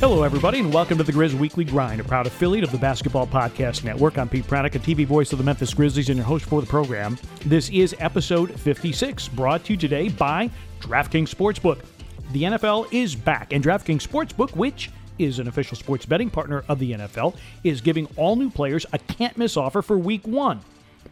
Hello, everybody, and welcome to the Grizz Weekly Grind, a proud affiliate of the Basketball Podcast Network. I'm Pete Pranica, a TV voice of the Memphis Grizzlies and your host for the program. This is episode 56, brought to you today by DraftKings Sportsbook. The NFL is back, and DraftKings Sportsbook, which is an official sports betting partner of the NFL, is giving all new players a can't miss offer for week one.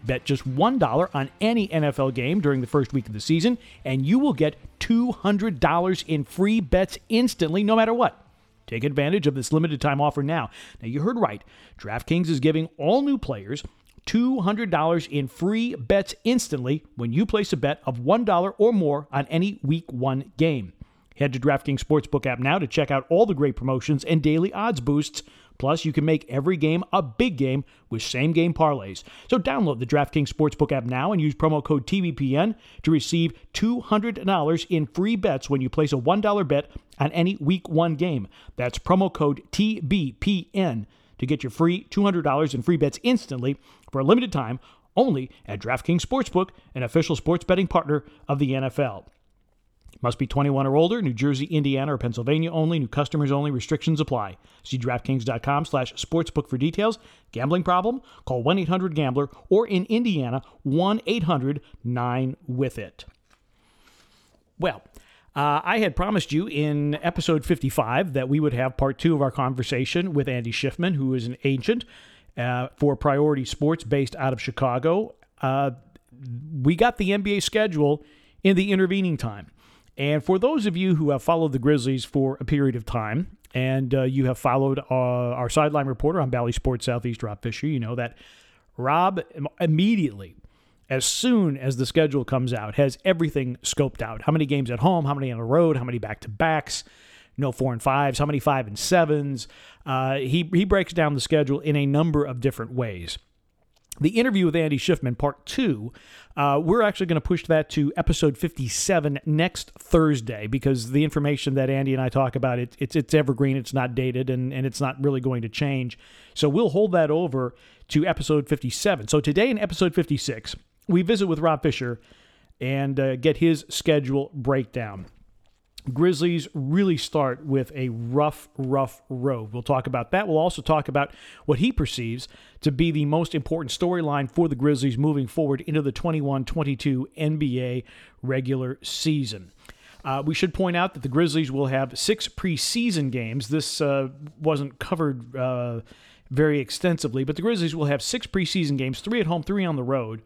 Bet just $1 on any NFL game during the first week of the season, and you will get $200 in free bets instantly, no matter what. Take advantage of this limited time offer now. Now, you heard right. DraftKings is giving all new players $200 in free bets instantly when you place a bet of $1 or more on any week one game. Head to DraftKings Sportsbook app now to check out all the great promotions and daily odds boosts. Plus, you can make every game a big game with same game parlays. So download the DraftKings Sportsbook app now and use promo code TBPN to receive $200 in free bets when you place a $1 bet on any week one game. That's promo code TBPN to get your free $200 in free bets instantly for a limited time only at DraftKings Sportsbook, an official sports betting partner of the NFL. Must be 21 or older. New Jersey, Indiana, or Pennsylvania only. New customers only. Restrictions apply. See DraftKings.com slash sportsbook for details. Gambling problem? Call 1-800-GAMBLER or in Indiana, 1-800-9-WITH-IT. Well, uh, I had promised you in episode 55 that we would have part two of our conversation with Andy Schiffman, who is an agent uh, for Priority Sports based out of Chicago. Uh, we got the NBA schedule in the intervening time. And for those of you who have followed the Grizzlies for a period of time, and uh, you have followed uh, our sideline reporter on Bally Sports Southeast, Rob Fischer, you know that Rob immediately, as soon as the schedule comes out, has everything scoped out. How many games at home, how many on the road, how many back to backs, no four and fives, how many five and sevens. Uh, he, he breaks down the schedule in a number of different ways the interview with Andy Schiffman, part two, uh, we're actually going to push that to episode 57 next Thursday because the information that Andy and I talk about, it, it's, it's evergreen, it's not dated, and, and it's not really going to change. So we'll hold that over to episode 57. So today in episode 56, we visit with Rob Fischer and uh, get his schedule breakdown. Grizzlies really start with a rough, rough road. We'll talk about that. We'll also talk about what he perceives to be the most important storyline for the Grizzlies moving forward into the 21 22 NBA regular season. Uh, we should point out that the Grizzlies will have six preseason games. This uh, wasn't covered uh, very extensively, but the Grizzlies will have six preseason games three at home, three on the road.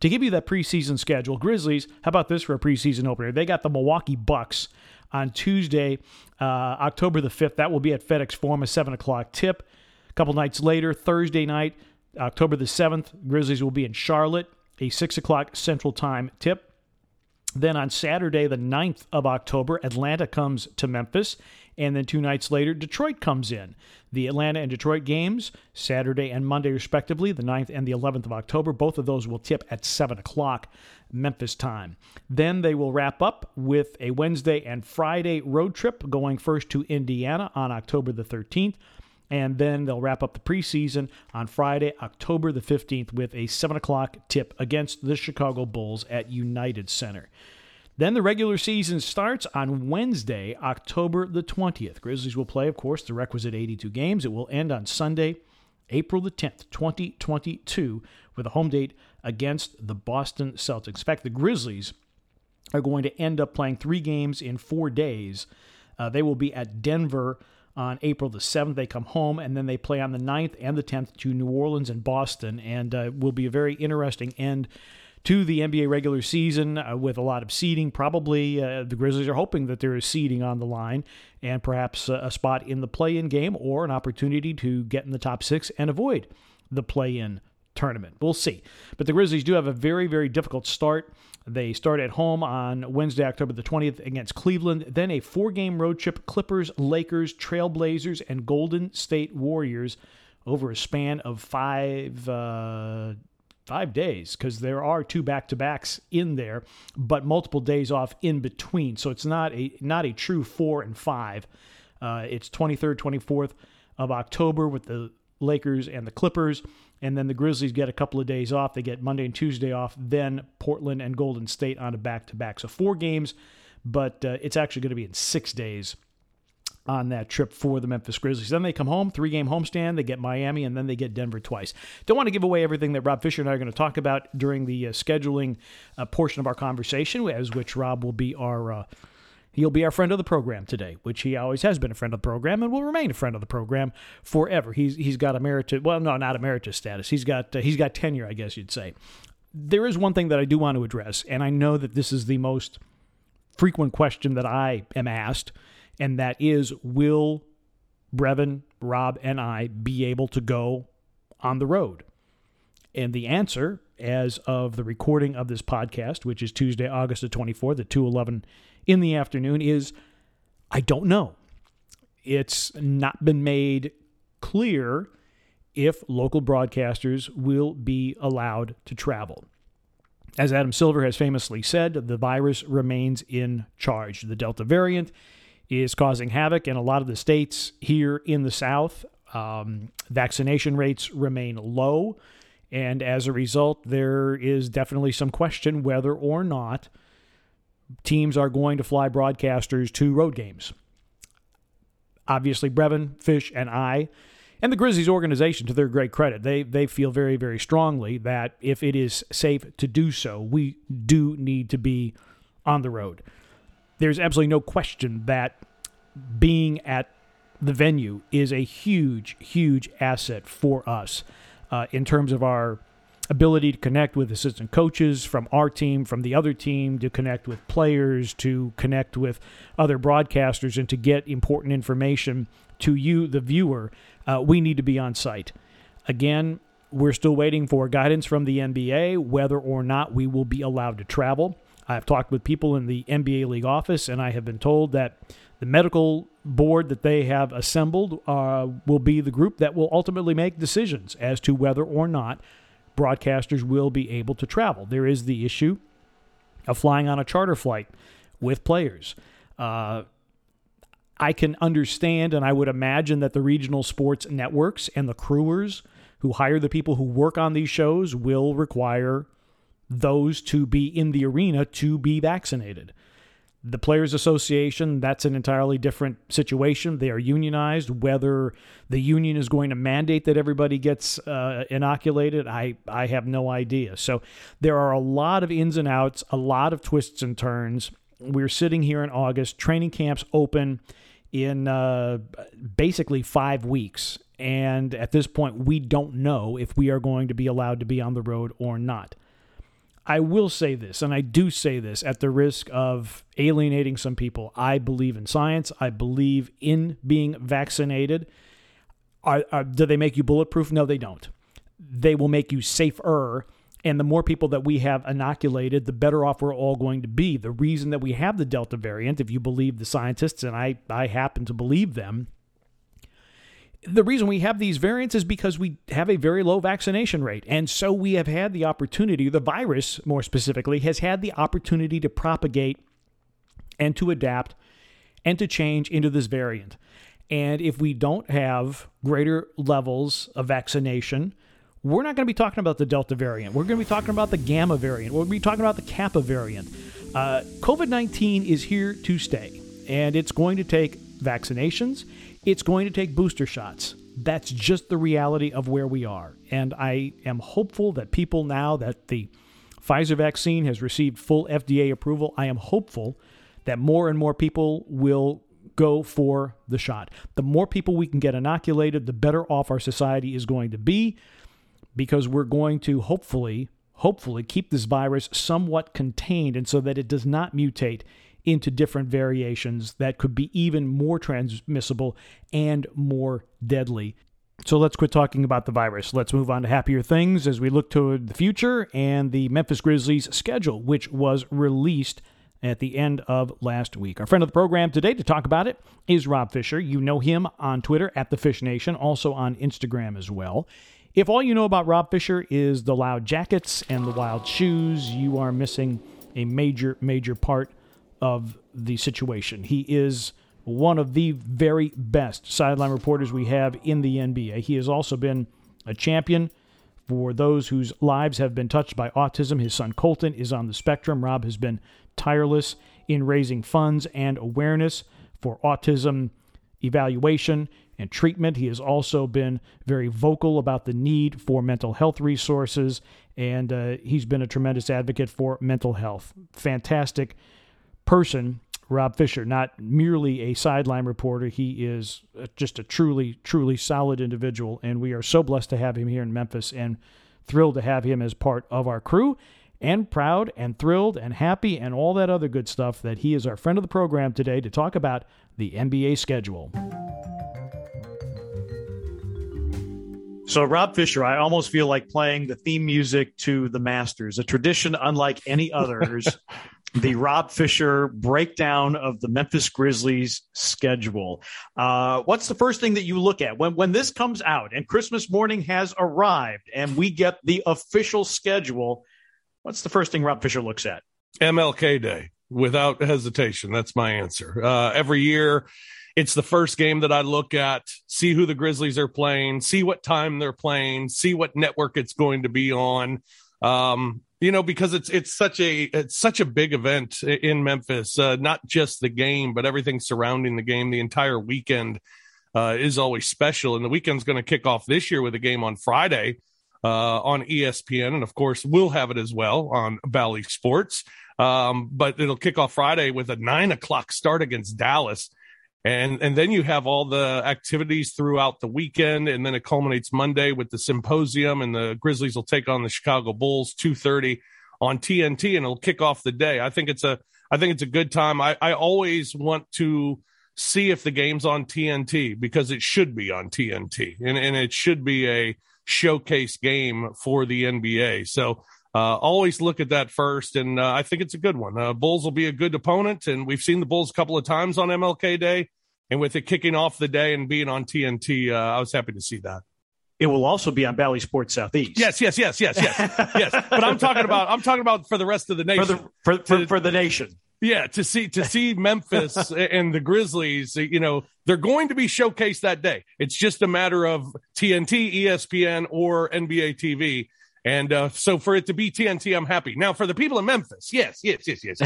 To give you that preseason schedule, Grizzlies, how about this for a preseason opener? They got the Milwaukee Bucks on Tuesday, uh, October the 5th. That will be at FedEx Forum, a 7 o'clock tip. A couple nights later, Thursday night, October the 7th, Grizzlies will be in Charlotte, a 6 o'clock Central Time tip. Then on Saturday, the 9th of October, Atlanta comes to Memphis. And then two nights later, Detroit comes in. The Atlanta and Detroit games, Saturday and Monday, respectively, the 9th and the 11th of October. Both of those will tip at 7 o'clock Memphis time. Then they will wrap up with a Wednesday and Friday road trip, going first to Indiana on October the 13th. And then they'll wrap up the preseason on Friday, October the 15th, with a 7 o'clock tip against the Chicago Bulls at United Center. Then the regular season starts on Wednesday, October the 20th. Grizzlies will play, of course, the requisite 82 games. It will end on Sunday, April the 10th, 2022, with a home date against the Boston Celtics. In fact, the Grizzlies are going to end up playing three games in four days. Uh, they will be at Denver on April the 7th. They come home, and then they play on the 9th and the 10th to New Orleans and Boston, and uh, will be a very interesting end to the NBA regular season uh, with a lot of seeding. Probably uh, the Grizzlies are hoping that there is seeding on the line and perhaps a spot in the play in game or an opportunity to get in the top six and avoid the play in tournament. We'll see. But the Grizzlies do have a very, very difficult start. They start at home on Wednesday, October the 20th against Cleveland, then a four game road trip Clippers, Lakers, Trailblazers, and Golden State Warriors over a span of five. Uh, five days because there are two back-to-backs in there but multiple days off in between. So it's not a not a true four and five. Uh, it's 23rd 24th of october with the lakers and the clippers and then the grizzlies get a couple of days off. They get monday and tuesday off then portland and golden state on a back-to-back. So four games but uh, it's actually going to be in six days on that trip for the Memphis Grizzlies. Then they come home, three game homestand. They get Miami, and then they get Denver twice. Don't want to give away everything that Rob Fischer and I are going to talk about during the uh, scheduling uh, portion of our conversation, as which Rob will be our. Uh, he'll be our friend of the program today, which he always has been a friend of the program and will remain a friend of the program forever. He's he's got emeritus, well, no, not emeritus status. He's got uh, he's got tenure, I guess you'd say. There is one thing that I do want to address, and I know that this is the most frequent question that I am asked and that is will Brevin, Rob, and I be able to go on the road? And the answer, as of the recording of this podcast, which is Tuesday, August the 24th at 2:11 in the afternoon, is I don't know. It's not been made clear if local broadcasters will be allowed to travel. As Adam Silver has famously said, the virus remains in charge. The Delta variant is causing havoc in a lot of the states here in the South. Um, vaccination rates remain low. And as a result, there is definitely some question whether or not teams are going to fly broadcasters to road games. Obviously, Brevin, Fish, and I, and the Grizzlies organization, to their great credit, they, they feel very, very strongly that if it is safe to do so, we do need to be on the road there's absolutely no question that being at the venue is a huge, huge asset for us uh, in terms of our ability to connect with assistant coaches from our team, from the other team, to connect with players, to connect with other broadcasters, and to get important information to you, the viewer. Uh, we need to be on site. Again, we're still waiting for guidance from the NBA whether or not we will be allowed to travel. I've talked with people in the NBA league office, and I have been told that the medical board that they have assembled uh, will be the group that will ultimately make decisions as to whether or not broadcasters will be able to travel. There is the issue of flying on a charter flight with players. Uh, I can understand, and I would imagine that the regional sports networks and the crewers who hire the people who work on these shows will require those to be in the arena to be vaccinated. The Players Association, that's an entirely different situation. They are unionized. Whether the union is going to mandate that everybody gets uh, inoculated, I, I have no idea. So there are a lot of ins and outs, a lot of twists and turns. We're sitting here in August. Training camps open in uh, basically five weeks. And at this point, we don't know if we are going to be allowed to be on the road or not. I will say this, and I do say this at the risk of alienating some people. I believe in science. I believe in being vaccinated. Are, are, do they make you bulletproof? No, they don't. They will make you safer. And the more people that we have inoculated, the better off we're all going to be. The reason that we have the Delta variant, if you believe the scientists, and I, I happen to believe them, the reason we have these variants is because we have a very low vaccination rate. And so we have had the opportunity, the virus more specifically, has had the opportunity to propagate and to adapt and to change into this variant. And if we don't have greater levels of vaccination, we're not going to be talking about the Delta variant. We're going to be talking about the Gamma variant. To be talking about the Kappa variant. Uh, COVID 19 is here to stay, and it's going to take vaccinations it's going to take booster shots. That's just the reality of where we are. And I am hopeful that people now that the Pfizer vaccine has received full FDA approval, I am hopeful that more and more people will go for the shot. The more people we can get inoculated, the better off our society is going to be because we're going to hopefully hopefully keep this virus somewhat contained and so that it does not mutate into different variations that could be even more transmissible and more deadly. So let's quit talking about the virus. Let's move on to happier things as we look toward the future and the Memphis Grizzlies schedule, which was released at the end of last week. Our friend of the program today to talk about it is Rob Fischer. You know him on Twitter at the Fish Nation, also on Instagram as well. If all you know about Rob Fischer is the loud jackets and the wild shoes, you are missing a major, major part of the situation. He is one of the very best sideline reporters we have in the NBA. He has also been a champion for those whose lives have been touched by autism. His son Colton is on the spectrum. Rob has been tireless in raising funds and awareness for autism evaluation and treatment. He has also been very vocal about the need for mental health resources, and uh, he's been a tremendous advocate for mental health. Fantastic person, Rob Fischer, not merely a sideline reporter. He is just a truly, truly solid individual, and we are so blessed to have him here in Memphis and thrilled to have him as part of our crew and proud and thrilled and happy and all that other good stuff that he is our friend of the program today to talk about the NBA schedule. So, Rob Fischer, I almost feel like playing the theme music to the Masters, a tradition unlike any others. The Rob Fischer breakdown of the Memphis Grizzlies schedule. Uh, what's the first thing that you look at when when this comes out and Christmas morning has arrived and we get the official schedule? What's the first thing Rob Fischer looks at? MLK Day, without hesitation. That's my answer. Uh, every year, it's the first game that I look at, see who the Grizzlies are playing, see what time they're playing, see what network it's going to be on. Um, you know, because it's it's such a it's such a big event in Memphis. Uh, not just the game, but everything surrounding the game. The entire weekend uh, is always special, and the weekend's going to kick off this year with a game on Friday uh, on ESPN, and of course we'll have it as well on Bally Sports. Um, but it'll kick off Friday with a nine o'clock start against Dallas and and then you have all the activities throughout the weekend and then it culminates monday with the symposium and the grizzlies will take on the chicago bulls 2.30 on tnt and it'll kick off the day i think it's a i think it's a good time i, I always want to see if the game's on tnt because it should be on tnt and, and it should be a showcase game for the nba so uh, always look at that first, and uh, I think it's a good one. Uh, Bulls will be a good opponent, and we've seen the Bulls a couple of times on MLK Day. And with it kicking off the day and being on TNT, uh, I was happy to see that. It will also be on Bally Sports Southeast. Yes, yes, yes, yes, yes, yes. But I'm talking about I'm talking about for the rest of the nation. For the, for, for, to, for the nation. Yeah, to see to see Memphis and the Grizzlies, you know, they're going to be showcased that day. It's just a matter of TNT, ESPN, or NBA TV. And uh, so for it to be TNT, I'm happy. Now for the people in Memphis, yes, yes, yes, yes.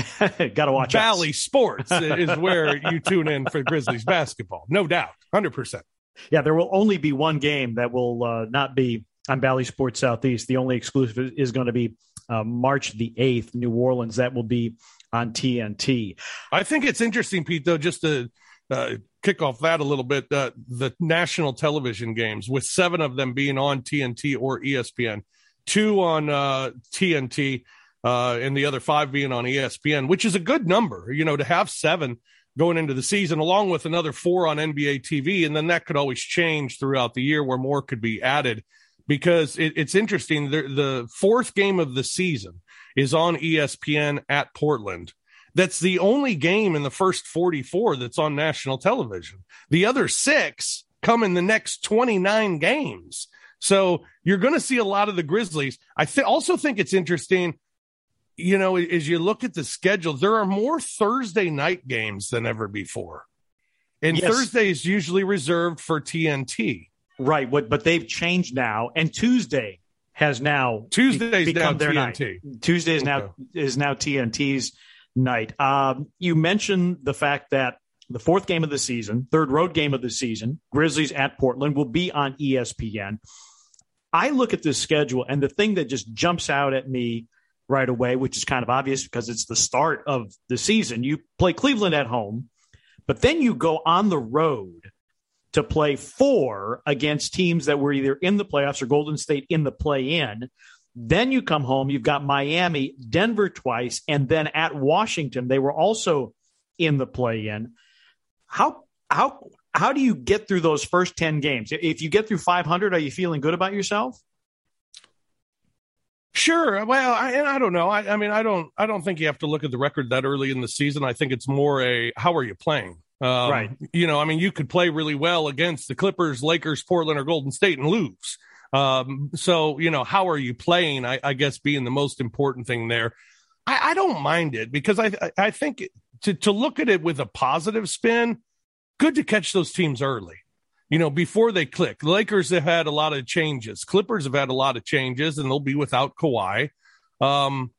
Got to watch Bally us. Sports is where you tune in for Grizzlies basketball, no doubt, hundred percent. Yeah, there will only be one game that will uh, not be on Bally Sports Southeast. The only exclusive is going to be uh, March the eighth, New Orleans. That will be on TNT. I think it's interesting, Pete. Though, just to uh, kick off that a little bit, uh, the national television games, with seven of them being on TNT or ESPN two on uh, TNT, uh, and the other five being on ESPN, which is a good number, you know, to have seven going into the season, along with another four on NBA TV. And then that could always change throughout the year where more could be added because it, it's interesting. The, the fourth game of the season is on ESPN at Portland. That's the only game in the first 44 that's on national television. The other six come in the next 29 games. So you're going to see a lot of the Grizzlies. I th- also think it's interesting, you know, as you look at the schedule, there are more Thursday night games than ever before. And yes. Thursday is usually reserved for TNT. Right. But, but they've changed now. And Tuesday has now Tuesday's be- now their TNT. Night. Tuesday is okay. now is now TNT's night. Um, you mentioned the fact that the fourth game of the season, third road game of the season, Grizzlies at Portland will be on ESPN. I look at this schedule, and the thing that just jumps out at me right away, which is kind of obvious because it's the start of the season, you play Cleveland at home, but then you go on the road to play four against teams that were either in the playoffs or Golden State in the play in. Then you come home, you've got Miami, Denver twice, and then at Washington, they were also in the play in. How how how do you get through those first 10 games? If you get through 500, are you feeling good about yourself? Sure. Well, I, and I don't know. I, I, mean, I don't. I don't think you have to look at the record that early in the season. I think it's more a how are you playing? Um, right. You know, I mean, you could play really well against the Clippers, Lakers, Portland, or Golden State and lose. Um, so you know, how are you playing? I, I guess being the most important thing there. I, I don't mind it because I I think to to look at it with a positive spin good to catch those teams early. You know, before they click. Lakers have had a lot of changes. Clippers have had a lot of changes, and they'll be without Kawhi. Um,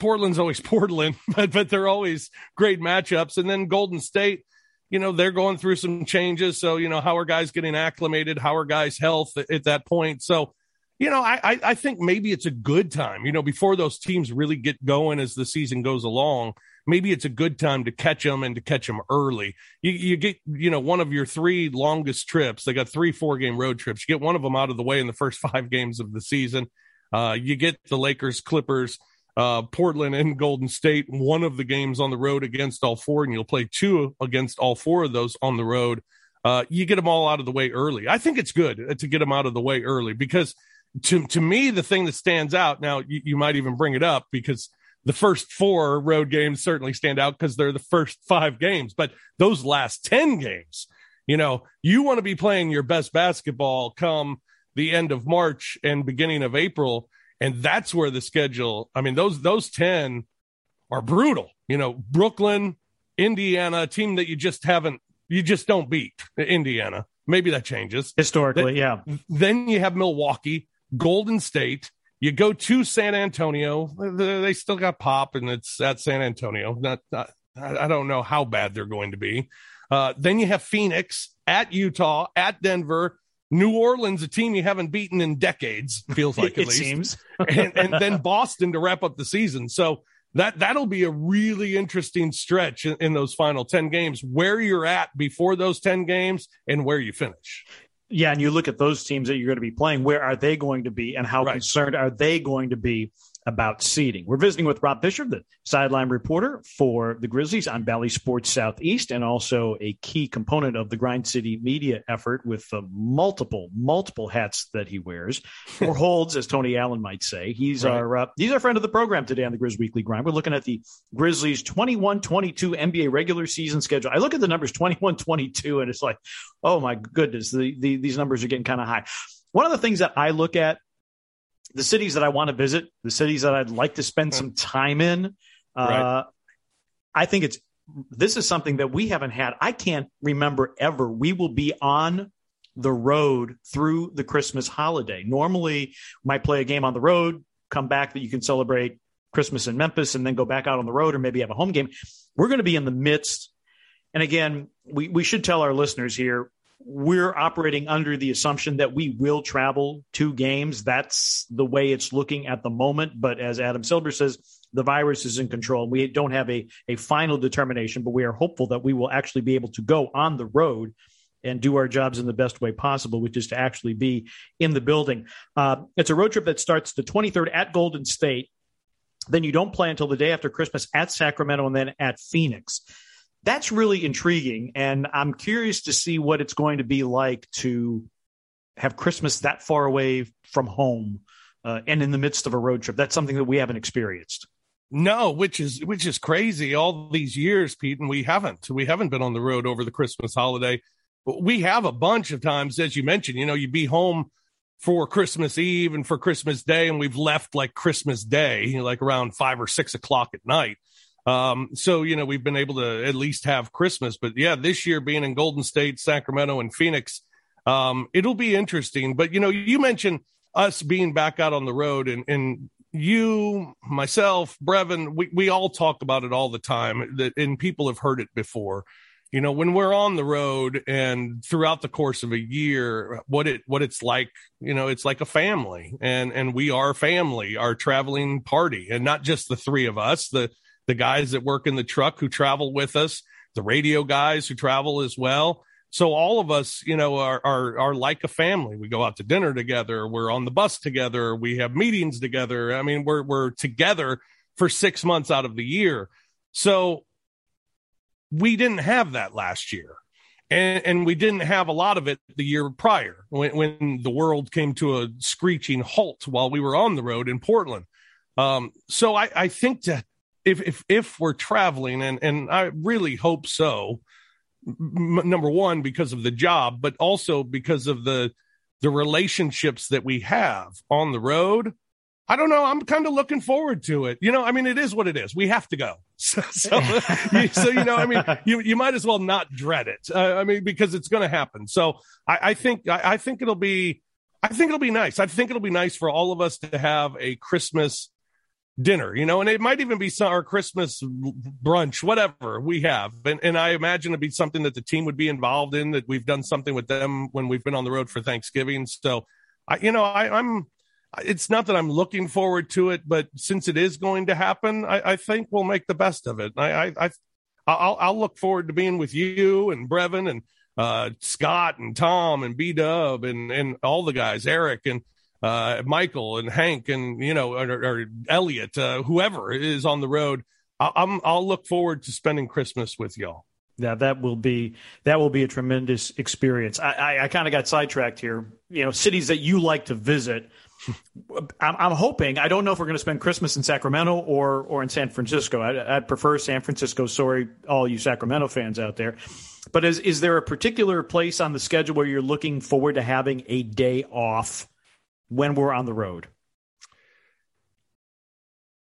Portland's always Portland, but, but they're always great matchups. And then Golden State, you know, they're going through some changes. So, you know, how are guys getting acclimated? How are guys' health at, at that point? So, you know, I, I think maybe it's a good time, you know, before those teams really get going as the season goes along. Maybe it's a good time to catch them and to catch them early. You, you get, you know, one of your three longest trips. They got three four game road trips. You get one of them out of the way in the first five games of the season. Uh, you get the Lakers, Clippers, uh, Portland, and Golden State. One of the games on the road against all four, and you'll play two against all four of those on the road. Uh, you get them all out of the way early. I think it's good to get them out of the way early because to to me the thing that stands out now you, you might even bring it up because the first four road games certainly stand out because they're the first five games but those last 10 games you know you want to be playing your best basketball come the end of march and beginning of april and that's where the schedule i mean those those 10 are brutal. You know brooklyn indiana a team that you just haven't you just don't beat indiana. Maybe that changes. Historically then, yeah then you have milwaukee Golden State. You go to San Antonio. They still got pop, and it's at San Antonio. Not, not I don't know how bad they're going to be. Uh, then you have Phoenix at Utah, at Denver, New Orleans, a team you haven't beaten in decades, feels like at it least. seems. and, and then Boston to wrap up the season. So that that'll be a really interesting stretch in, in, those final 10 games where you're at before those 10 games and where you finish yeah, and you look at those teams that you're going to be playing, where are they going to be and how Right. concerned are they going to be about seeding? We're visiting with Rob Fischer, the sideline reporter for the Grizzlies on Bally Sports Southeast, and also a key component of the Grind City media effort with the multiple, multiple hats that he wears or holds, as Tony Allen might say. He's Right. our uh, he's our friend of the program today on the Grizz Weekly Grind. We're looking at the Grizzlies 21-22 NBA regular season schedule. I look at the numbers 21-22 and it's like, oh my goodness, the, the these numbers are getting kind of high. One of the things that I look at, the cities that I want to visit, the cities that I'd like to spend some time in, uh, Right. I think it's this is something that we haven't had. I can't remember ever. We will be on the road through the Christmas holiday. Normally, might play a game on the road, come back that you can celebrate Christmas in Memphis, and then go back out on the road, or maybe have a home game. We're going to be in the midst. And again, we, we should tell our listeners here we're operating under the assumption that we will travel to games. That's the way it's looking at the moment. But as Adam Silver says, the virus is in control. We don't have a, a final determination, but we are hopeful that we will actually be able to go on the road and do our jobs in the best way possible, which is to actually be in the building. Uh, it's a road trip that starts the 23rd at Golden State. Then you don't play until the day after Christmas at Sacramento and then at Phoenix that's really intriguing and i'm curious to see what it's going to be like to have christmas that far away from home uh, and in the midst of a road trip that's something that we haven't experienced No, which is which is crazy. All these years, Pete, and we haven't we haven't been on the road over the Christmas holiday. We have a bunch of times, as you mentioned. You know, you'd be home for Christmas Eve and for Christmas Day, and we've left like Christmas Day, you know, like around five or six o'clock at night. Um, so you know, we've been able to at least have Christmas. But yeah, this year being in Golden State, Sacramento, and Phoenix, um, it'll be interesting. But you know, you mentioned us being back out on the road and and you, myself, Brevin, we, we all talk about it all the time that, and people have heard it before. You know, when we're on the road and throughout the course of a year, what it, what it's like, you know, it's like a family and, and we are family, our traveling party and not just the three of us, the, the guys that work in the truck who travel with us, the radio guys who travel as well. So all of us, you know, are, are, are like a family. We go out to dinner together. We're on the bus together. We have meetings together. I mean, we're, we're together for six months out of the year. So we didn't have that last year. And, and we didn't have a lot of it the year prior when, when the world came to a screeching halt while we were on the road in Portland. Um, so I, I think that if, if, if we're traveling and, and I really hope so, m- number one because of the job but also because of the the relationships that we have on the road i don't know i'm kind of looking forward to it. You know i mean it is what it is. We have to go. So so, you, so you know i mean you you might as well not dread it. Uh, i mean because it's going to happen. So i, I think I, I think it'll be i think it'll be nice. I think it'll be nice for all of us to have a christmas dinner, you know, and it might even be some, our Christmas brunch, whatever we have. And, and I imagine it'd be something that the team would be involved in that we've done something with them when we've been on the road for Thanksgiving. So I, you know, I, I'm, it's not that I'm looking forward to it, but since it is going to happen, I, I think we'll make the best of it. I, I, I I'll, I'll look forward to being with you and Brevin and uh, Scott and Tom and B Dub and and all the guys, Eric and uh, Michael and Hank and you know or, or Elliot, uh, whoever is on the road. I, I'm I'll look forward to spending Christmas with y'all. Yeah, that will be that will be a tremendous experience. I, I, I kind of got sidetracked here. You know, cities that you like to visit. I'm, I'm, hoping. I don't know if we're going to spend Christmas in Sacramento or or in San Francisco. I, would prefer San Francisco. Sorry, all you Sacramento fans out there. But is is there a particular place on the schedule where you're looking forward to having a day off when we're on the road?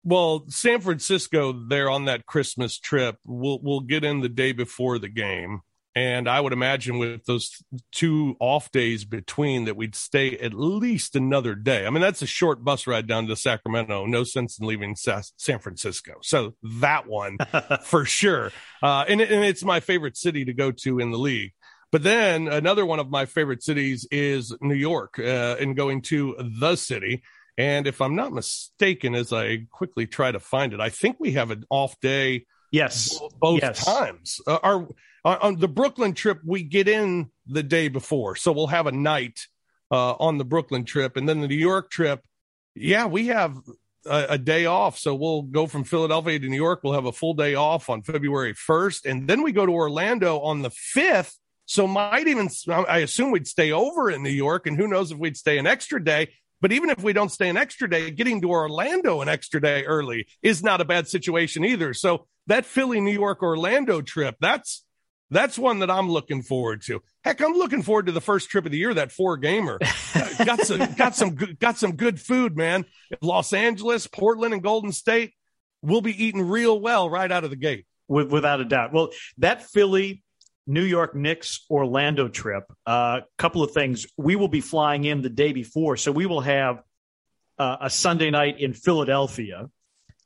Well, San Francisco, they're on that Christmas trip. We'll we'll get in the day before the game, and I would imagine with those two off days between that we'd stay at least another day. I mean, that's a short bus ride down to Sacramento. No sense in leaving San Francisco. So that one for sure. Uh, and, and it's my favorite city to go to in the league. But then another one of my favorite cities is New York, uh, and going to the city. And if I'm not mistaken, as I quickly try to find it, I think we have an off day. Yes, both yes. times. Uh, our on the Brooklyn trip, we get in the day before, so we'll have a night uh, on the Brooklyn trip, and then the New York trip. Yeah, we have a, a, day off, so we'll go from Philadelphia to New York. We'll have a full day off on February first, and then we go to Orlando on the fifth. So might even I assume we'd stay over in New York, and who knows if we'd stay an extra day. But even if we don't stay an extra day, getting to Orlando an extra day early is not a bad situation either. So that Philly, New York, Orlando trip, that's that's one that I'm looking forward to. Heck, I'm looking forward to the first trip of the year, that four gamer. Uh, got some got some good, got some good food, man. Los Angeles, Portland, and Golden State. We'll be eating real well right out of the gate. With, without a doubt. Well, that Philly New York Knicks Orlando trip, a uh, couple of things. We will be flying in the day before, so we will have uh, a Sunday night in Philadelphia.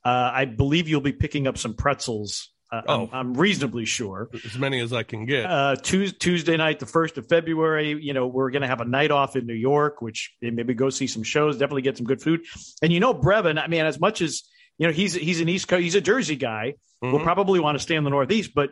Uh, I believe you'll be picking up some pretzels. Uh, oh. I'm, I'm, reasonably sure. As many as I can get. Uh, Tuesday, Tuesday night, the first of February. You know, we're going to have a night off in New York, which maybe go see some shows. Definitely get some good food. And you know, Brevin. I mean, as much as you know, he's he's an East Coast, he's a Jersey guy. Mm-hmm. Will probably want to stay in the Northeast, but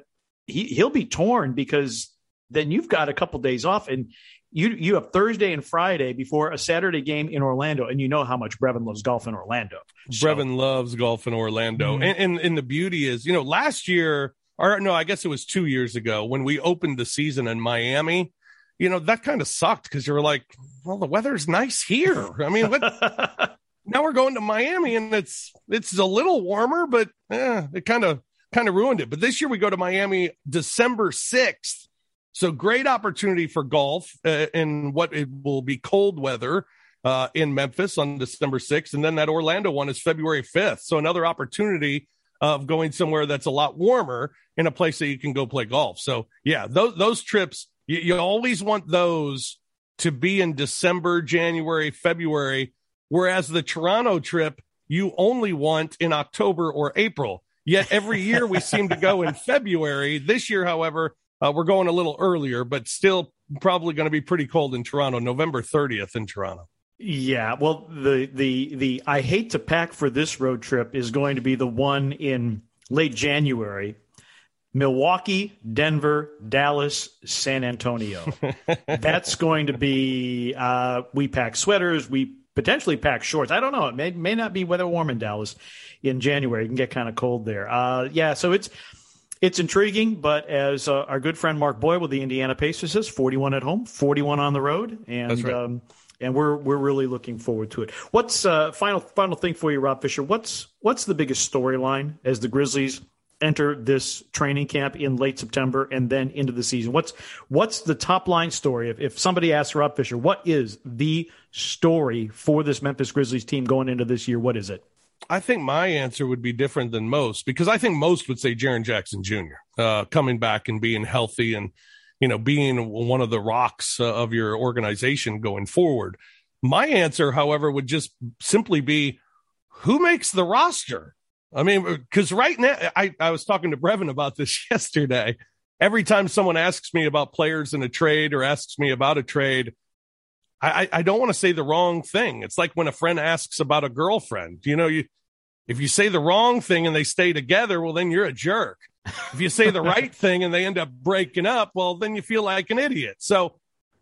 he he'll be torn because then you've got a couple days off and you you have Thursday and Friday before a Saturday game in Orlando, and you know how much Brevin loves golf in Orlando. So. Brevin loves golf in Orlando, mm-hmm. and, and and the beauty is, you know, last year or no, I guess it was two years ago when we opened the season in Miami. You know that kind of sucked because you were like, well, the weather's nice here. I mean, what? now we're going to Miami, and it's it's a little warmer, but eh, it kind of kind of ruined it. But this year we go to Miami December 6th. So great opportunity for golf uh, in what it will be cold weather uh, in Memphis on December 6th. And then that Orlando one is February 5th. So another opportunity of going somewhere that's a lot warmer in a place that you can go play golf. So yeah, those, those trips, you, you always want those to be in December, January, February, whereas the Toronto trip, you only want in October or April. Yet every year we seem to go in February. This year, however, uh, we're going a little earlier, but still probably going to be pretty cold in Toronto, November 30th in Toronto. Yeah, well, the the the I hate to pack for this road trip is going to be the one in late January. Milwaukee, Denver, Dallas, San Antonio. That's going to be. Uh, we pack sweaters. We potentially pack shorts. I don't know. It may may not be weather warm in Dallas in January. It can get kind of cold there. Uh, yeah, so it's it's intriguing, but as uh, our good friend Mark Boyle with the Indiana Pacers says, 41 at home, 41 on the road, and right. um, and we're we're really looking forward to it. What's uh, final final thing for you, Rob Fischer? What's what's the biggest storyline as the Grizzlies enter this training camp in late September and then into the season? What's what's the top line story? If, if somebody asks Rob Fischer, what is the story for this Memphis Grizzlies team going into this year? What is it? I think my answer would be different than most because I think most would say Jaren Jackson Jr. Uh, coming back and being healthy and you know being one of the rocks uh, of your organization going forward. My answer, however, would just simply be who makes the roster? I mean, because right now, I, I was talking to Brevin about this yesterday. Every time someone asks me about players in a trade or asks me about a trade, I, I don't want to say the wrong thing. It's like when a friend asks about a girlfriend. You know, you if you say the wrong thing and they stay together, well, then you're a jerk. If you say the right thing and they end up breaking up, well, then you feel like an idiot. So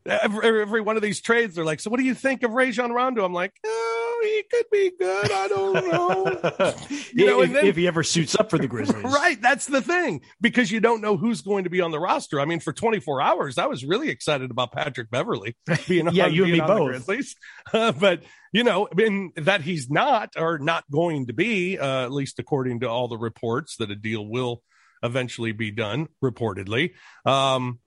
every, every one of these trades, they're like, "So what do you think of Rajon Rondo?" I'm like, "Oh, he could be good. I don't know." you know, if, then, if, he ever suits up for the Grizzlies, right? That's the thing because you don't know who's going to be on the roster. I mean, for 24 hours, I was really excited about Patrick Beverley being yeah, on, you and me both. Grizzlies, uh, but you know, in that he's not or not going to be, uh, at least according to all the reports, that a deal will eventually be done, reportedly. Um,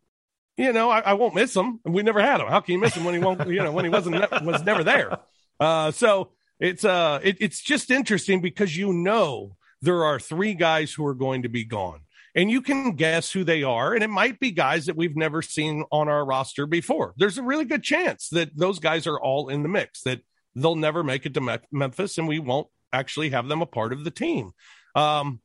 you know, I, I, won't miss him. We never had him. How can you miss him when he won't, you know, when he wasn't, was never there. Uh, so it's, uh, it, it's just interesting because you know, there are three guys who are going to be gone and you can guess who they are. And it might be guys that we've never seen on our roster before. There's a really good chance that those guys are all in the mix, that they'll never make it to Me- Memphis and we won't actually have them a part of the team. Um,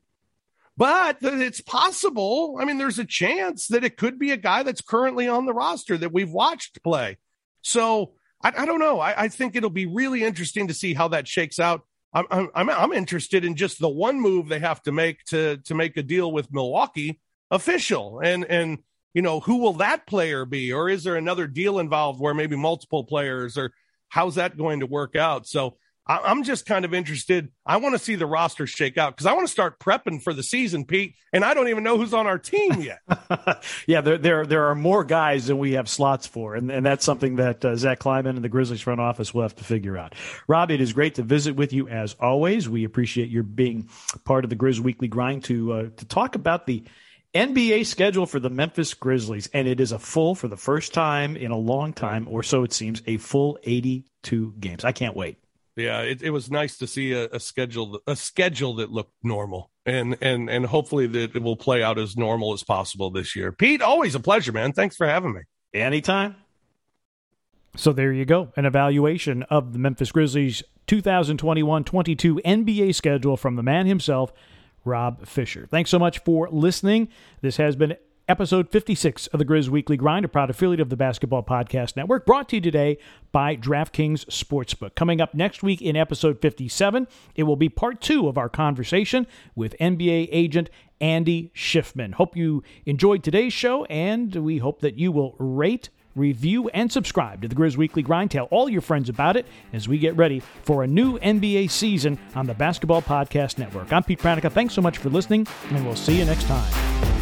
but it's possible. I mean, there's a chance that it could be a guy that's currently on the roster that we've watched play. So I, I don't know. I, I, think it'll be really interesting to see how that shakes out. I'm, I'm, I'm interested in just the one move they have to make to to make a deal with Milwaukee official, and and you know who will that player be, or is there another deal involved where maybe multiple players, or how's that going to work out? So I, am just kind of interested. I want to see the roster shake out because I want to start prepping for the season, Pete. And I don't even know who's on our team yet. yeah, there, there there are more guys than we have slots for, and, and that's something that uh, Zach Kleiman and the Grizzlies front office will have to figure out. Rob, it is great to visit with you as always. We appreciate your being part of the Grizz Weekly Grind to uh, to talk about the NBA schedule for the Memphis Grizzlies, and it is a full for the first time in a long time, or so it seems, a full 82 games. I can't wait. Yeah, it, it was nice to see a, a schedule a schedule that looked normal, and and and hopefully that it will play out as normal as possible this year. Pete, always a pleasure, man. Thanks for having me. Anytime. So there you go, an evaluation of the Memphis Grizzlies 2021-22 NBA schedule from the man himself, Rob Fischer. Thanks so much for listening. This has been episode 56 of the Grizz Weekly Grind, a proud affiliate of the Basketball Podcast Network, brought to you today by DraftKings Sportsbook. Coming up next week in episode 57, it will be part two of our conversation with NBA agent Andy Schiffman. Hope you enjoyed today's show, and we hope that you will rate, review, and subscribe to the Grizz Weekly Grind. Tell all your friends about it as we get ready for a new NBA season on the Basketball Podcast Network. I'm Pete Pranica. Thanks so much for listening, and we'll see you next time.